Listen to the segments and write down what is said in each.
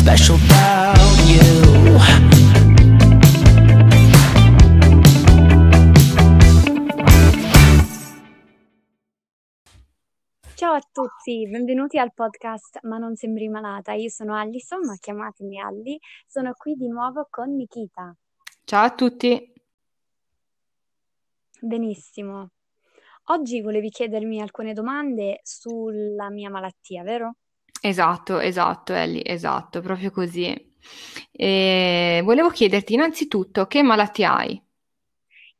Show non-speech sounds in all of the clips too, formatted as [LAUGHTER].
special about you. Ciao a tutti, benvenuti al podcast Ma non sembri malata. Io sono Allison, ma chiamatemi Alli. Sono qui di nuovo con Nikita. Ciao a tutti. Benissimo. Oggi volevi chiedermi alcune domande sulla mia malattia, vero? Esatto, esatto, Ellie, esatto, proprio così. E volevo chiederti innanzitutto che malattia hai?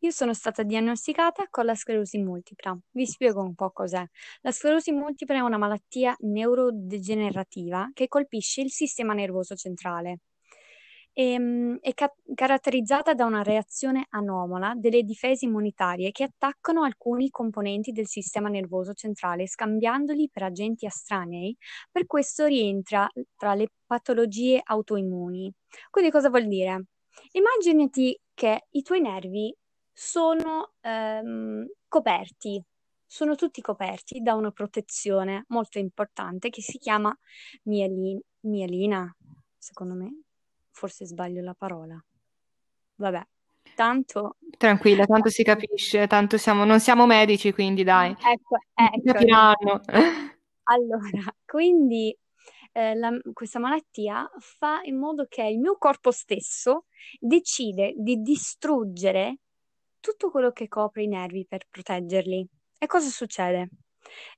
Io sono stata diagnosticata con la sclerosi multipla. Vi spiego un po' cos'è. La sclerosi multipla è una malattia neurodegenerativa che colpisce il sistema nervoso centrale. E, è ca- caratterizzata da una reazione anomala delle difese immunitarie che attaccano alcuni componenti del sistema nervoso centrale, scambiandoli per agenti estranei. Per questo rientra tra le patologie autoimmuni. Quindi cosa vuol dire? Immaginati che i tuoi nervi sono ehm, coperti, sono tutti coperti da una protezione molto importante che si chiama mielina, mielina secondo me, forse sbaglio la parola. Vabbè, tanto... Tranquilla, tanto si capisce, tanto siamo, non siamo medici, quindi dai. Ecco, ecco. Capiranno. Allora, quindi eh, la, questa malattia fa in modo che il mio corpo stesso decide di distruggere tutto quello che copre i nervi per proteggerli. E cosa succede?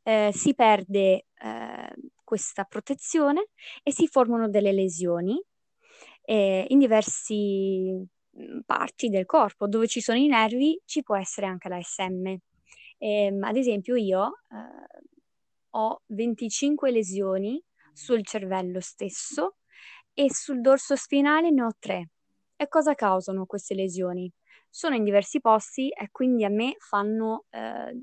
Eh, si perde eh, questa protezione e si formano delle lesioni eh, in diverse mm, parti del corpo. Dove ci sono i nervi ci può essere anche la SM. Ehm, ad esempio io eh, ho 25 lesioni sul cervello stesso e sul dorso spinale ne ho 3. E cosa causano queste lesioni? sono in diversi posti e quindi a me fanno eh,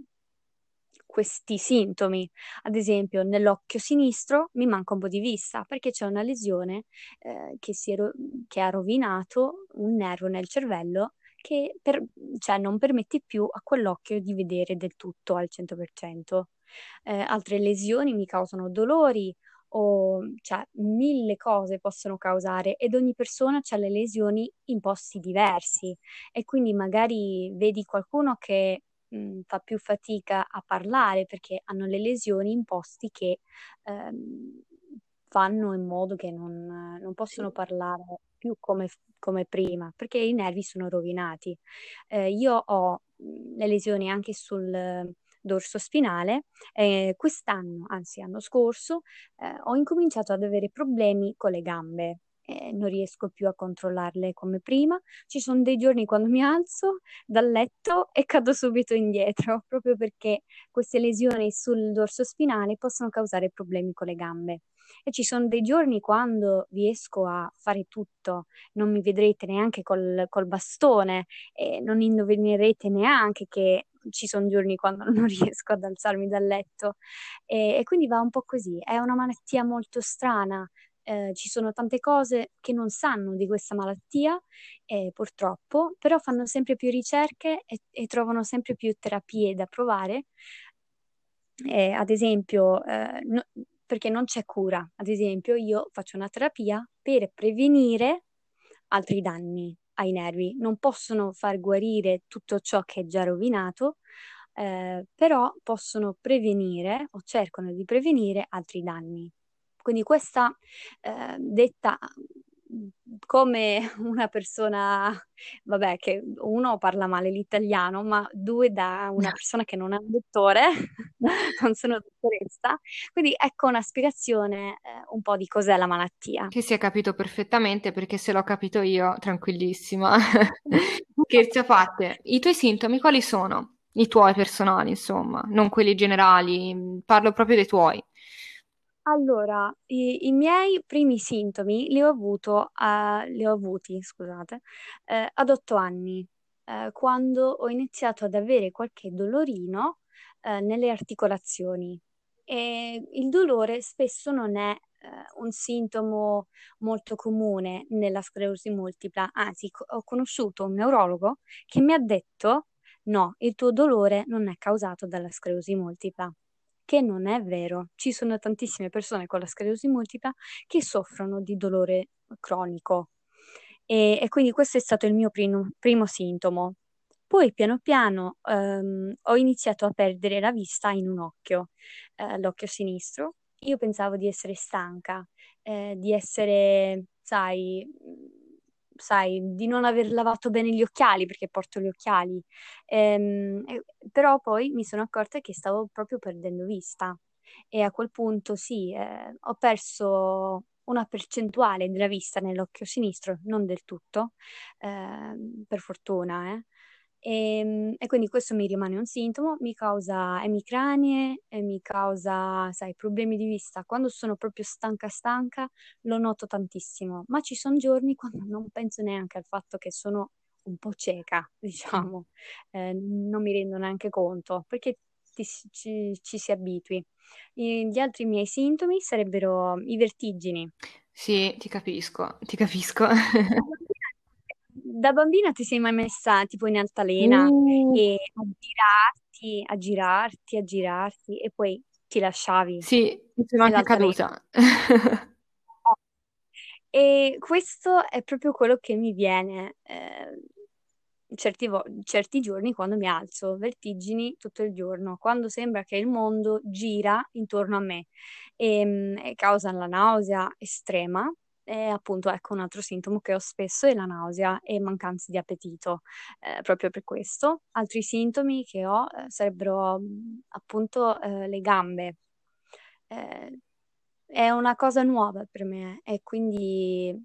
questi sintomi. Ad esempio, nell'occhio sinistro mi manca un po' di vista perché c'è una lesione eh, che, ro- che, ha rovinato un nervo nel cervello che per- cioè, non permette più a quell'occhio di vedere del tutto al 100%. Eh, altre lesioni mi causano dolori o cioè mille cose possono causare ed ogni persona ha le lesioni in posti diversi e quindi magari vedi qualcuno che mh, fa più fatica a parlare perché hanno le lesioni in posti che ehm, fanno in modo che non, non possono parlare più come, come, prima perché i nervi sono rovinati. Eh, io ho le lesioni anche sul dorso spinale, eh, quest'anno, anzi l'anno scorso, eh, ho incominciato ad avere problemi con le gambe. Eh, non riesco più a controllarle come prima. Ci sono dei giorni quando mi alzo dal letto e cado subito indietro, [LAUGHS] proprio perché queste lesioni sul dorso spinale possono causare problemi con le gambe. E ci sono dei giorni quando riesco a fare tutto, non mi vedrete neanche col, col bastone e non indovinerete neanche che ci sono giorni quando [LAUGHS] non riesco ad alzarmi dal letto e, e quindi va un po' così. È una malattia molto strana, eh, ci sono tante cose che non sanno di questa malattia, eh, purtroppo, però fanno sempre più ricerche e, e trovano sempre più terapie da provare. Eh, ad esempio, eh, no, perché non c'è cura. Ad esempio, io faccio una terapia per prevenire altri danni ai nervi. Non possono far guarire tutto ciò che è già rovinato, eh, però possono prevenire o cercano di prevenire altri danni. Quindi questa eh, detta come [LAUGHS] una persona, vabbè, che uno parla male l'italiano, ma due da una persona che non è un dottore, [LAUGHS] non sono dottoressa. Quindi ecco una spiegazione eh, un po' di cos'è la malattia. Che si è capito perfettamente perché se l'ho capito io, tranquillissima. [LAUGHS] Scherzi a parte, i tuoi sintomi quali sono? I tuoi personali, insomma, non quelli generali, parlo proprio dei tuoi. Allora, i, i miei primi sintomi li ho avuto, a- li ho avuti, scusate, eh, ad otto anni, eh, quando ho iniziato ad avere qualche dolorino, eh, nelle articolazioni. E il dolore spesso non è, eh, un sintomo molto comune nella sclerosi multipla, anzi, ho conosciuto un neurologo che mi ha detto: no, il tuo dolore non è causato dalla sclerosi multipla che non è vero. Ci sono tantissime persone con la sclerosi multipla che soffrono di dolore cronico e, e quindi questo è stato il mio primo, primo sintomo. Poi piano piano ehm, ho iniziato a perdere la vista in un occhio, eh, l'occhio sinistro. Io pensavo di essere stanca, eh, di essere, sai, sai, di non aver lavato bene gli occhiali perché porto gli occhiali. Ehm, però poi mi sono accorta che stavo proprio perdendo vista e a quel punto sì, eh, ho perso una percentuale della vista nell'occhio sinistro, non del tutto, eh, per fortuna, eh. E, ehm, e, quindi questo mi rimane un sintomo, mi causa emicranie, e mi causa, sai, problemi di vista. Quando sono proprio stanca stanca lo noto tantissimo, ma ci sono giorni quando non penso neanche al fatto che sono un po' cieca, [LAUGHS] diciamo, eh, non mi rendo neanche conto, perché ti, ci, ci si abitui. Gli altri miei sintomi sarebbero i vertigini. Sì, ti capisco, ti capisco. [LAUGHS] [LAUGHS] Da bambina ti sei mai messa tipo in altalena Mm, e a girarti, a girarti, a girarti e poi ti lasciavi sì, mi sono anche caduta. [LAUGHS] E questo è proprio quello che mi viene eh, certi, vo- certi giorni quando mi alzo, vertigini tutto il giorno, quando sembra che il mondo gira intorno a me e, mm, e causa la nausea estrema. E appunto, ecco, un altro sintomo che ho spesso è la nausea e mancanza di appetito, eh, proprio per questo. Altri sintomi che ho eh, sarebbero mm, appunto eh, le gambe. Eh, è una cosa nuova per me e quindi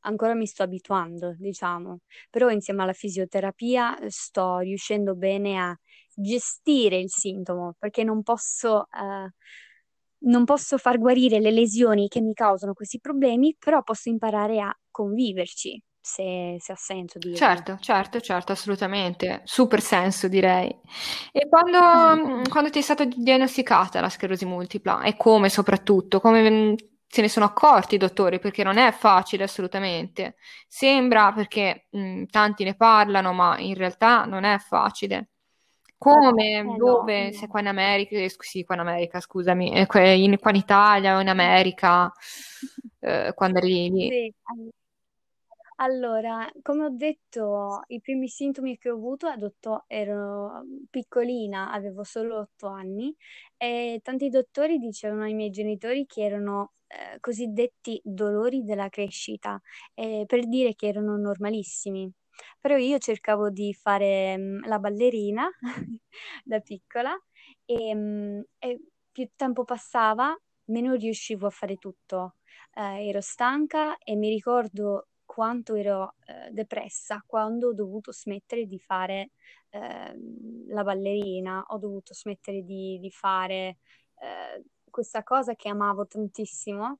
ancora mi sto abituando, diciamo, però insieme alla fisioterapia eh, sto riuscendo bene a gestire il sintomo perché non posso, eh, non posso far guarire le lesioni che mi causano questi problemi, però posso imparare a conviverci. Se, se ha senso dirlo. Certo, certo, certo, assolutamente. Super senso, direi. E quando, quando ti è stata diagnosticata la sclerosi multipla? E come soprattutto? Come se ne sono accorti i dottori perché non è facile assolutamente. Sembra perché mh, tanti ne parlano, ma in realtà non è facile. Come, Eh, dove, no. se qua in America, eh, sì, qua in America, scusami, eh, in, qua in Italia o in America, [LAUGHS] eh, quando arrivi. Sì, allora, come ho detto, i primi sintomi che ho avuto adotto, ero piccolina, avevo solo otto anni e tanti dottori dicevano ai miei genitori che erano eh, cosiddetti dolori della crescita, eh, per dire che erano normalissimi. Però io cercavo di fare mm, la ballerina [LAUGHS] da piccola e, mm, e più tempo passava, meno riuscivo a fare tutto. Eh, ero stanca e mi ricordo quanto ero eh, depressa quando ho dovuto smettere di fare eh, la ballerina, ho dovuto smettere di, di fare eh, questa cosa che amavo tantissimo,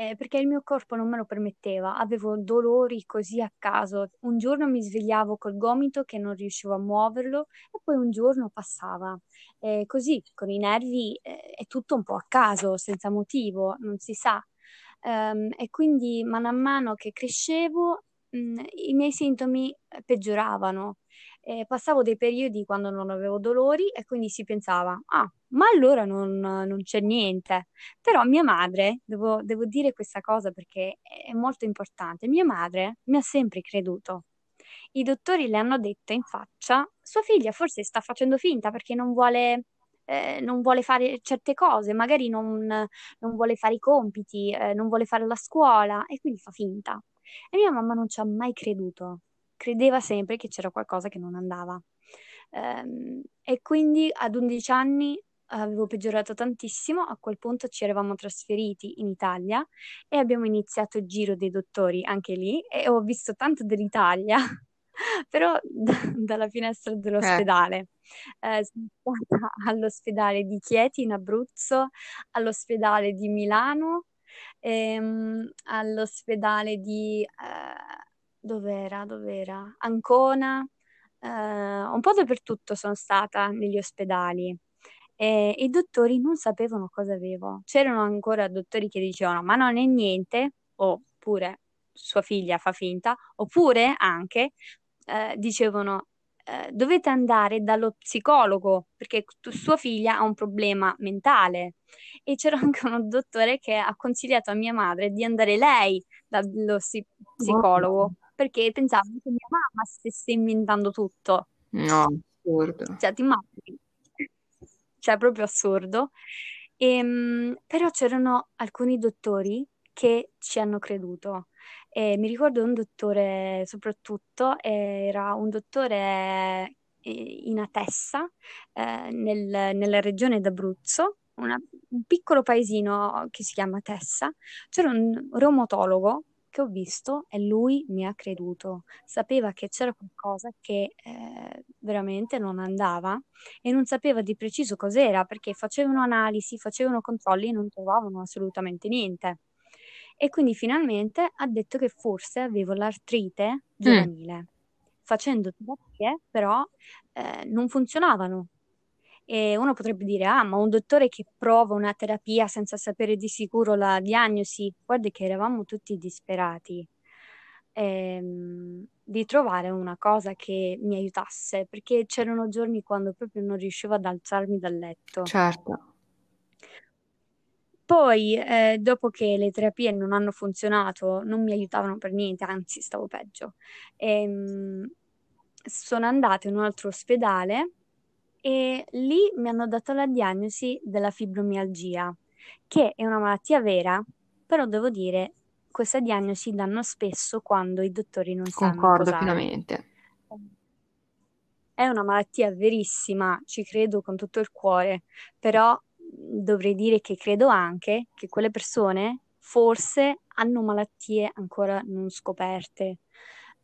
eh, perché il mio corpo non me lo permetteva, avevo dolori così a caso. Un giorno mi svegliavo col gomito che non riuscivo a muoverlo e poi un giorno passava. Eh, così, con i nervi, eh, è tutto un po' a caso, senza motivo, non si sa. Ehm, e quindi mano a mano che crescevo, mh, i miei sintomi peggioravano. Eh, passavo dei periodi quando non avevo dolori e quindi si pensava, ah, ma allora non, non c'è niente. Però mia madre, devo, devo dire questa cosa perché è molto importante, mia madre mi ha sempre creduto. I dottori le hanno detto in faccia, sua figlia forse sta facendo finta perché non vuole, eh, non vuole fare certe cose, magari non, non vuole fare i compiti, eh, non vuole fare la scuola e quindi fa finta. E mia mamma non ci ha mai creduto, credeva sempre che c'era qualcosa che non andava. Ehm, e quindi ad 11 anni avevo peggiorato tantissimo, a quel punto ci eravamo trasferiti in Italia e abbiamo iniziato il giro dei dottori anche lì e ho visto tanto dell'Italia, [LAUGHS] però da- dalla finestra Eh, dell'ospedale. Eh, sono stata [LAUGHS] all'ospedale di Chieti in Abruzzo, all'ospedale di Milano, ehm, all'ospedale di... eh, dov'era? Dov'era? Ancona, eh, un po' dappertutto sono stata negli ospedali e i dottori non sapevano cosa avevo. C'erano ancora dottori che dicevano: Ma non è niente, oppure sua figlia fa finta, oppure anche eh, dicevano: eh, dovete andare dallo psicologo perché tu- sua figlia ha un problema mentale. E c'era [LAUGHS] anche uno dottore che ha consigliato a mia madre di andare lei dallo si- psicologo perché pensava che mia mamma stesse inventando tutto. No, assurdo. Cioè, ti immagini? Cioè, proprio assurdo. Ehm, però c'erano alcuni dottori che ci hanno creduto. E mi ricordo un dottore, soprattutto, era un dottore eh, in Atessa, eh, nel- nella regione d'Abruzzo, una- un piccolo paesino che si chiama Tessa. C'era un reumatologo che ho visto e lui mi ha creduto. Sapeva che c'era qualcosa che eh, veramente non andava e non sapeva di preciso cos'era perché facevano analisi, facevano controlli e non trovavano assolutamente niente. E quindi finalmente ha detto che forse avevo l'artrite Mm. giovanile. Facendo terapie, però eh, non funzionavano. E uno potrebbe dire, ah, ma un dottore che prova una terapia senza sapere di sicuro la diagnosi, guarda che eravamo tutti disperati ehm, di trovare una cosa che mi aiutasse, perché c'erano giorni quando proprio non riuscivo ad alzarmi dal letto. Certo. Poi, eh, dopo che le terapie non hanno funzionato, non mi aiutavano per niente, anzi, stavo peggio. Ehm, sono andata in un altro ospedale e lì mi hanno dato la diagnosi della fibromialgia, che è una malattia vera, però devo dire, questa diagnosi danno spesso quando i dottori non sanno Concordo pienamente. È una malattia verissima, ci credo con tutto il cuore, però dovrei dire che credo anche che quelle persone forse hanno malattie ancora non scoperte.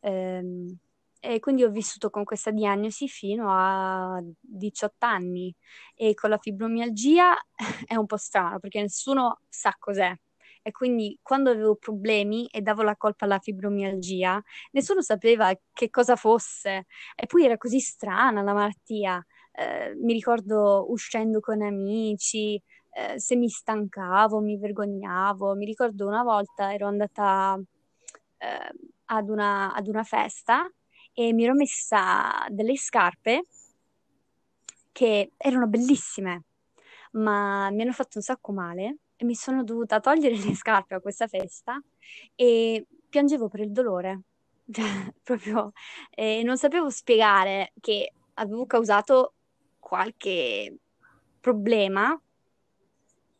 Ehm, e quindi ho vissuto con questa diagnosi fino a 18 anni e con la fibromialgia [LAUGHS] è un po' strano perché nessuno sa cos'è. E quindi quando avevo problemi e davo la colpa alla fibromialgia, nessuno sapeva che cosa fosse. E poi era così strana la malattia. Eh, mi ricordo uscendo con amici, eh, se mi stancavo, mi vergognavo. Mi ricordo una volta ero andata eh, ad una, ad una festa e mi ero messa delle scarpe che erano bellissime, ma mi hanno fatto un sacco male e mi sono dovuta togliere [LAUGHS] le scarpe a questa festa e piangevo per il dolore. Cioè, [LAUGHS] proprio, eh, non sapevo spiegare che avevo causato qualche problema,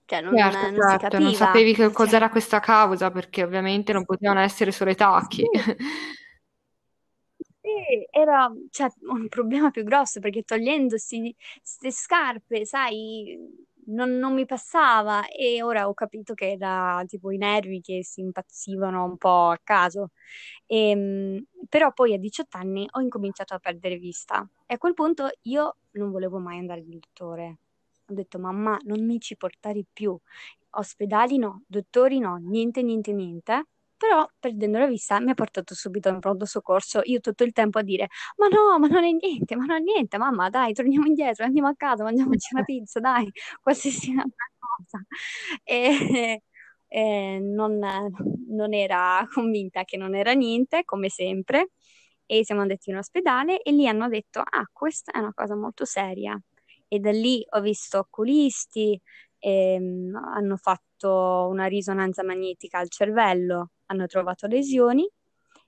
cioè non, Certo, non si certo, non capiva. sapevi che Cioè, cos'era questa causa perché ovviamente non potevano essere solo i tacchi. sì. [LAUGHS] Era cioè, un problema più grosso perché togliendosi queste scarpe, sai, non, non mi passava e ora ho capito che era tipo i nervi che si impazzivano un po' a caso. Ehm, però poi a 18 anni ho incominciato a perdere vista e a quel punto io non volevo mai andare dal dottore. Ho detto, mamma, non mi ci portare più. Ospedali no, dottori no, niente, niente, niente. Però perdendo la vista mi ha portato subito in pronto soccorso. Io tutto il tempo a dire: Ma no, ma non è niente, ma non è niente, mamma, dai, torniamo indietro, andiamo a casa, mangiamoci una pizza, dai, [LAUGHS] qualsiasi altra cosa. E, e non, non era convinta che non era niente, come sempre. E siamo andati in ospedale e lì hanno detto: Ah, questa è una cosa molto seria. E da lì ho visto oculisti, ehm, hanno fatto una risonanza magnetica al cervello, hanno trovato lesioni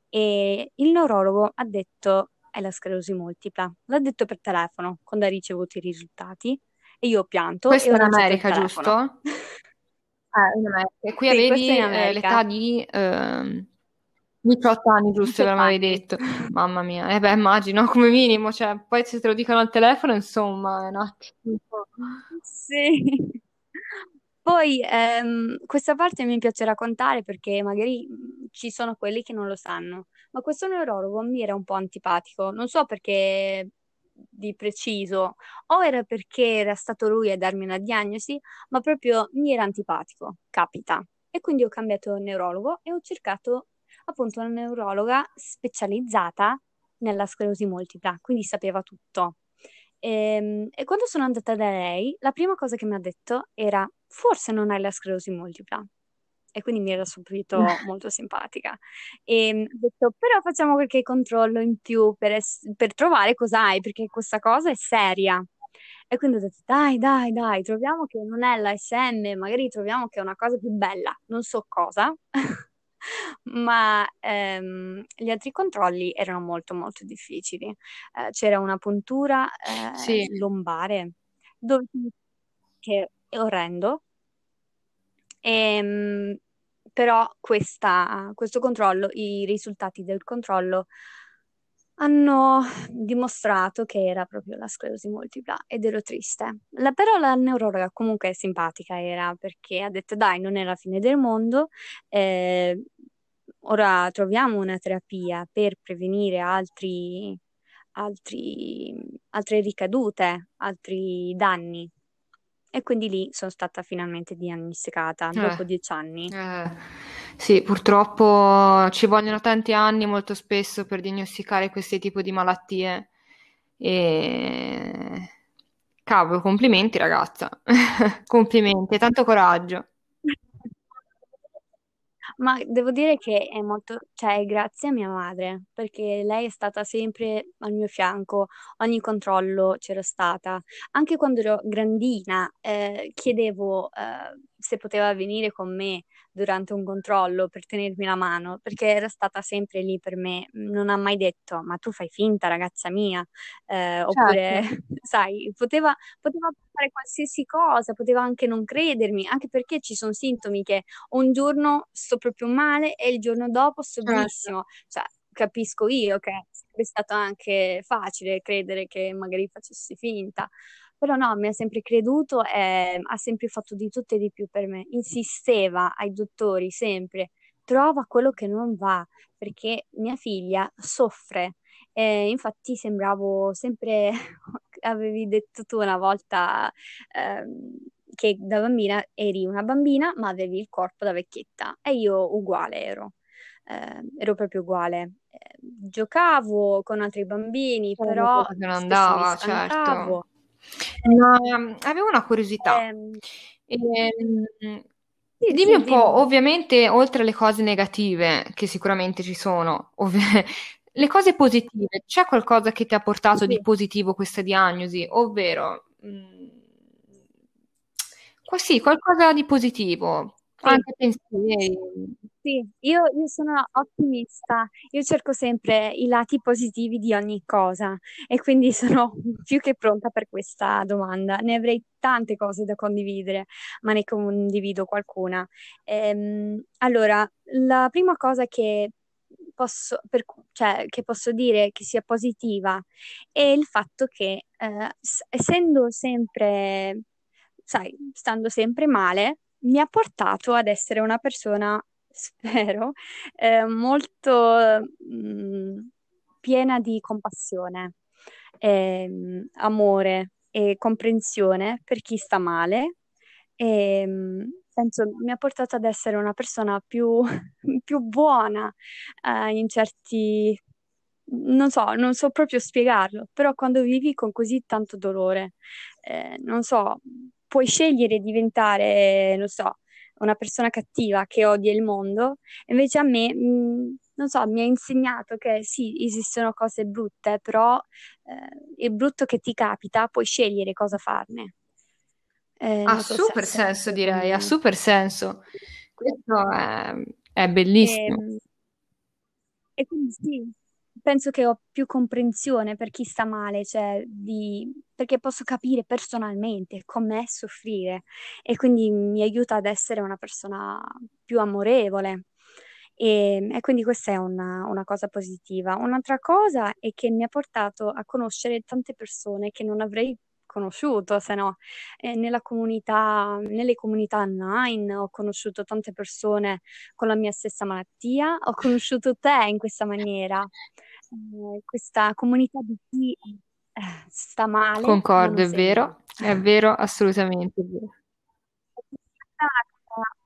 e il neurologo ha detto è la sclerosi multipla. L'ha detto per telefono quando ha ricevuto i risultati e io ho pianto [LAUGHS] Questo è in America, giusto? Eh, in America. E qui Sì, avevi eh, l'età di ehm, 18 anni, giusto? 18 Me l'avevi detto. Mamma mia, eh beh, immagino [LAUGHS] come minimo, cioè, poi se te lo dicono al telefono, insomma, è un attimo. Sì. Poi ehm, questa parte mi piace raccontare perché magari mh, ci sono quelli che non lo sanno, ma questo neurologo mi era un po' antipatico, non so perché di preciso, o era perché era stato lui a darmi una diagnosi, ma proprio mi era antipatico, capita. E quindi ho cambiato neurologo e ho cercato appunto una neurologa specializzata nella sclerosi multipla, quindi sapeva tutto. Ehm, E, quando sono andata da lei, la prima cosa che mi ha detto era: Forse non hai la sclerosi multipla. e quindi mi era subito [LAUGHS] molto simpatica. E mm, ho detto, però facciamo qualche controllo in più per, es- per trovare cos'hai, perché questa cosa è seria. E quindi ho detto, dai, dai, dai, troviamo che non è l'ASM, magari troviamo che è una cosa più bella, non so cosa, [LAUGHS] ma ehm, gli altri controlli erano molto, molto difficili. Eh, c'era una puntura eh, Sì. lombare, dove, che è orrendo, Ehm, però questa- questo controllo, i risultati del controllo hanno dimostrato che era proprio la sclerosi multipla ed ero triste. La- però la neurologa comunque simpatica era perché ha detto dai, non è la fine del mondo, eh, ora troviamo una terapia per prevenire altri, altri- altre ricadute, altri danni. E quindi lì sono stata finalmente diagnosticata dopo Eh, dieci anni. eh, sì, purtroppo ci vogliono tanti anni molto spesso per diagnosticare questi tipi di malattie. E cavolo, complimenti ragazza, [LAUGHS] complimenti, tanto coraggio. Ma devo dire che è molto, cioè, grazie a mia madre, perché lei è stata sempre al mio fianco, ogni controllo c'era stata. Anche quando ero grandina, eh, chiedevo, eh, se poteva venire con me durante un controllo per tenermi la mano, perché era stata sempre lì per me. Non ha mai detto, ma tu fai finta, ragazza mia, eh, oppure, Certo. [LAUGHS] sai, poteva, poteva fare qualsiasi cosa, poteva anche non credermi, anche perché ci sono sintomi che un giorno sto proprio male e il giorno dopo sto Certo. benissimo. Cioè, capisco io che è stato anche facile credere che magari facessi finta. Però no, mi ha sempre creduto e ha sempre fatto di tutto e di più per me. Insisteva ai dottori sempre, trova quello che non va, perché mia figlia soffre. E infatti sembravo sempre, avevi detto tu una volta, ehm, che da bambina eri una bambina, ma avevi il corpo da vecchietta. E io uguale ero. Eh, ero proprio uguale. Eh, giocavo con altri bambini, C'era però non andava, certo. Ma avevo una curiosità. Ehm, Ehm, sì, dimmi sì, un po', dimmi. ovviamente, oltre alle cose negative, che sicuramente ci sono, ovvi- le cose positive, c'è qualcosa che ti ha portato di Sì. positivo questa diagnosi? Ovvero, mm, qua- sì, qualcosa di positivo, Sì, anche pensieri. sì, io, io sono ottimista, io cerco sempre i lati positivi di ogni cosa e quindi sono [LAUGHS] più che pronta per questa domanda. Ne avrei tante cose da condividere, ma ne condivido qualcuna. Ehm, allora, la prima cosa che posso, per- cioè, che posso dire che sia positiva è il fatto che, eh, essendo sempre, sai, stando sempre male, mi ha portato ad essere una persona, [LAUGHS] spero, eh, molto mh, piena di compassione, ehm, amore e comprensione per chi sta male. E, mh, penso mi ha portato ad essere una persona più, [LAUGHS] più buona, eh, in certi... Non so, non so proprio spiegarlo, però quando vivi con così tanto dolore, eh, non so, puoi scegliere di diventare, non so, una persona cattiva che odia il mondo, invece a me, mh, non so, mi ha insegnato che sì, esistono cose brutte, però eh, il brutto che ti capita puoi scegliere cosa farne. Eh, Ha se super senso, senso direi, ha super senso. Questo è, è bellissimo. E, e quindi sì, penso che ho più comprensione per chi sta male, cioè di, perché posso capire personalmente com'è soffrire e quindi mi aiuta ad essere una persona più amorevole. E, e quindi questa è una, una cosa positiva. Un'altra cosa è che mi ha portato a conoscere tante persone che non avrei conosciuto, se no, eh, nella comunità, nelle comunità online ho conosciuto tante persone con la mia stessa malattia, ho conosciuto te in questa maniera, eh, questa comunità di chi eh, sta male ma Concordo, è vero, è vero, assolutamente è vero.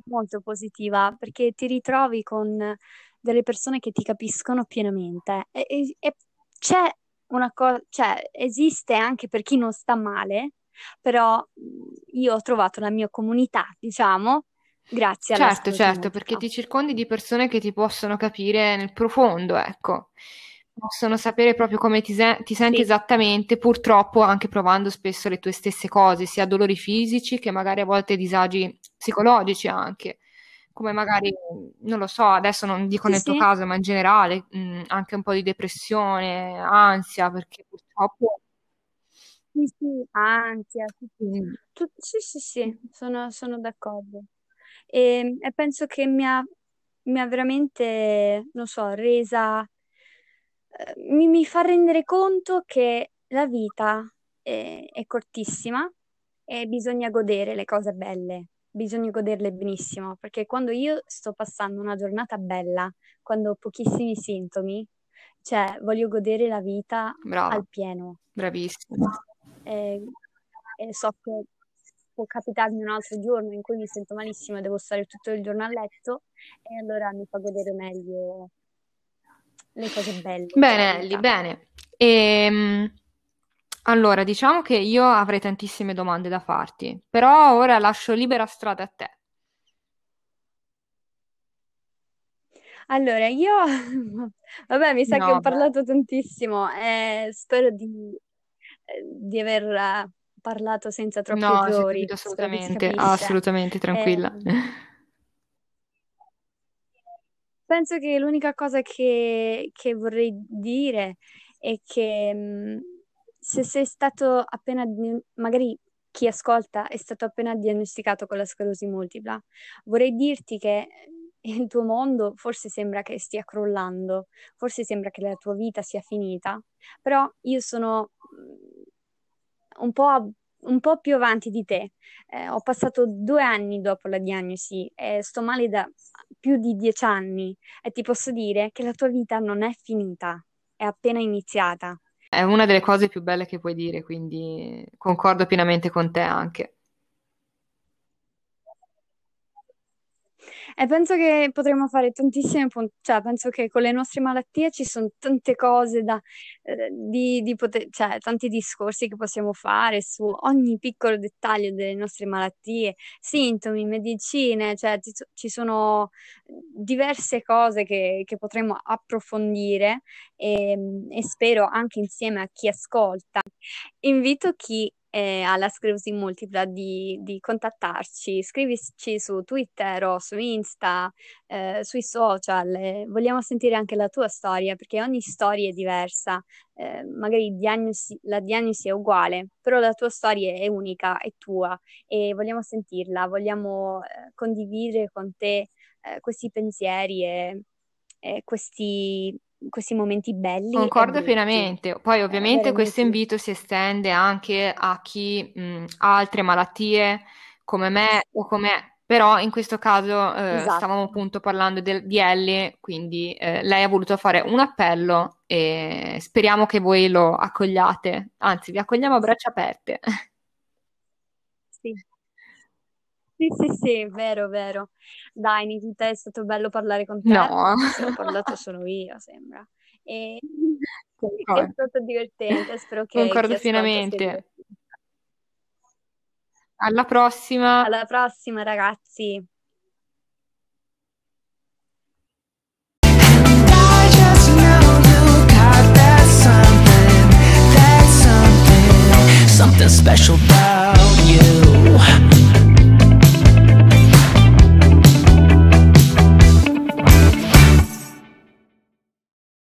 Molto positiva perché ti ritrovi con delle persone che ti capiscono pienamente. E, e- e c'è una cosa, cioè esiste anche per chi non sta male, però io ho trovato la mia comunità, diciamo, grazie alla Certo, certo, perché ti circondi di persone che ti possono capire nel profondo, ecco. Possono sapere proprio come ti, se- ti senti Sì, esattamente, purtroppo anche provando spesso le tue stesse cose, sia dolori fisici che magari a volte disagi psicologici anche. Come magari, non lo so, adesso non dico sì, nel tuo sì, caso, ma in generale, mh, anche un po' di depressione, ansia, perché purtroppo... sì, sì, ansia, sì, Mm, Tu- sì, sì, sì, sono, sono d'accordo. E, e penso che mi ha, mi ha veramente, non so, resa, eh, mi, mi fa rendere conto che la vita è, è cortissima e bisogna godere le cose belle, bisogna goderle benissimo, perché quando io sto passando una giornata bella, quando ho pochissimi sintomi, cioè voglio godere la vita brava, al pieno. bravissima. E, e so che può capitarmi un altro giorno in cui mi sento malissimo e devo stare tutto il giorno a letto, e allora mi fa godere meglio le cose belle Bene, Ellie, bene. Ehm, allora, diciamo che io avrei tantissime domande da farti, però ora lascio libera strada a te. Allora, io, [LAUGHS] vabbè, mi sa che No, ho parlato tantissimo e spero di, eh, di aver eh, parlato senza troppi No, si è errori, capito spero che si assolutamente, capisce. assolutamente tranquilla. Eh, penso che l'unica cosa che, che vorrei dire è che mh, se sei stato appena, magari chi ascolta è stato appena diagnosticato con la sclerosi multipla, vorrei dirti che il tuo mondo forse sembra che stia crollando, forse sembra che la tua vita sia finita, però io sono mh, un po', un po' più avanti di te. Eh, ho passato due anni dopo la diagnosi e sto male da più di dieci anni e ti posso dire che la tua vita non è finita, è appena iniziata. È una delle cose più belle che puoi dire, quindi concordo pienamente con te anche. E penso che potremmo fare tantissime puntate, cioè penso che con le nostre malattie ci sono tante cose da, eh, di, di poter, cioè tanti discorsi che possiamo fare su ogni piccolo dettaglio delle nostre malattie, sintomi, medicine, cioè ci, ci sono diverse cose che, che potremmo approfondire e, e spero anche insieme a chi ascolta. Invito chi eh, ha la sclerosi multipla di, di contattarci, scrivici su Twitter o su Insta, eh, sui social. eh, vogliamo sentire anche la tua storia perché ogni storia è diversa. Eh, magari diagnosi- la diagnosi è uguale, però la tua storia è unica, è tua e vogliamo sentirla, vogliamo eh, condividere con te eh, questi pensieri e, e questi, questi momenti belli Concordo pienamente. Poi ovviamente questo invito si estende anche a chi mh, ha altre malattie come me o come però in questo caso eh, Esatto. stavamo appunto parlando del- di Ellie, quindi eh, lei ha voluto fare un appello e speriamo che voi lo accogliate. Anzi, vi accogliamo a braccia aperte. Sì. Sì, sì, sì, vero, vero. Dai, Nikita, è stato bello parlare con te. No. Se ho parlato solo io, sembra. E... Concordo. [LAUGHS] È stato divertente, spero che... Concordo pienamente. Alla prossima. Alla prossima, ragazzi. something special about you.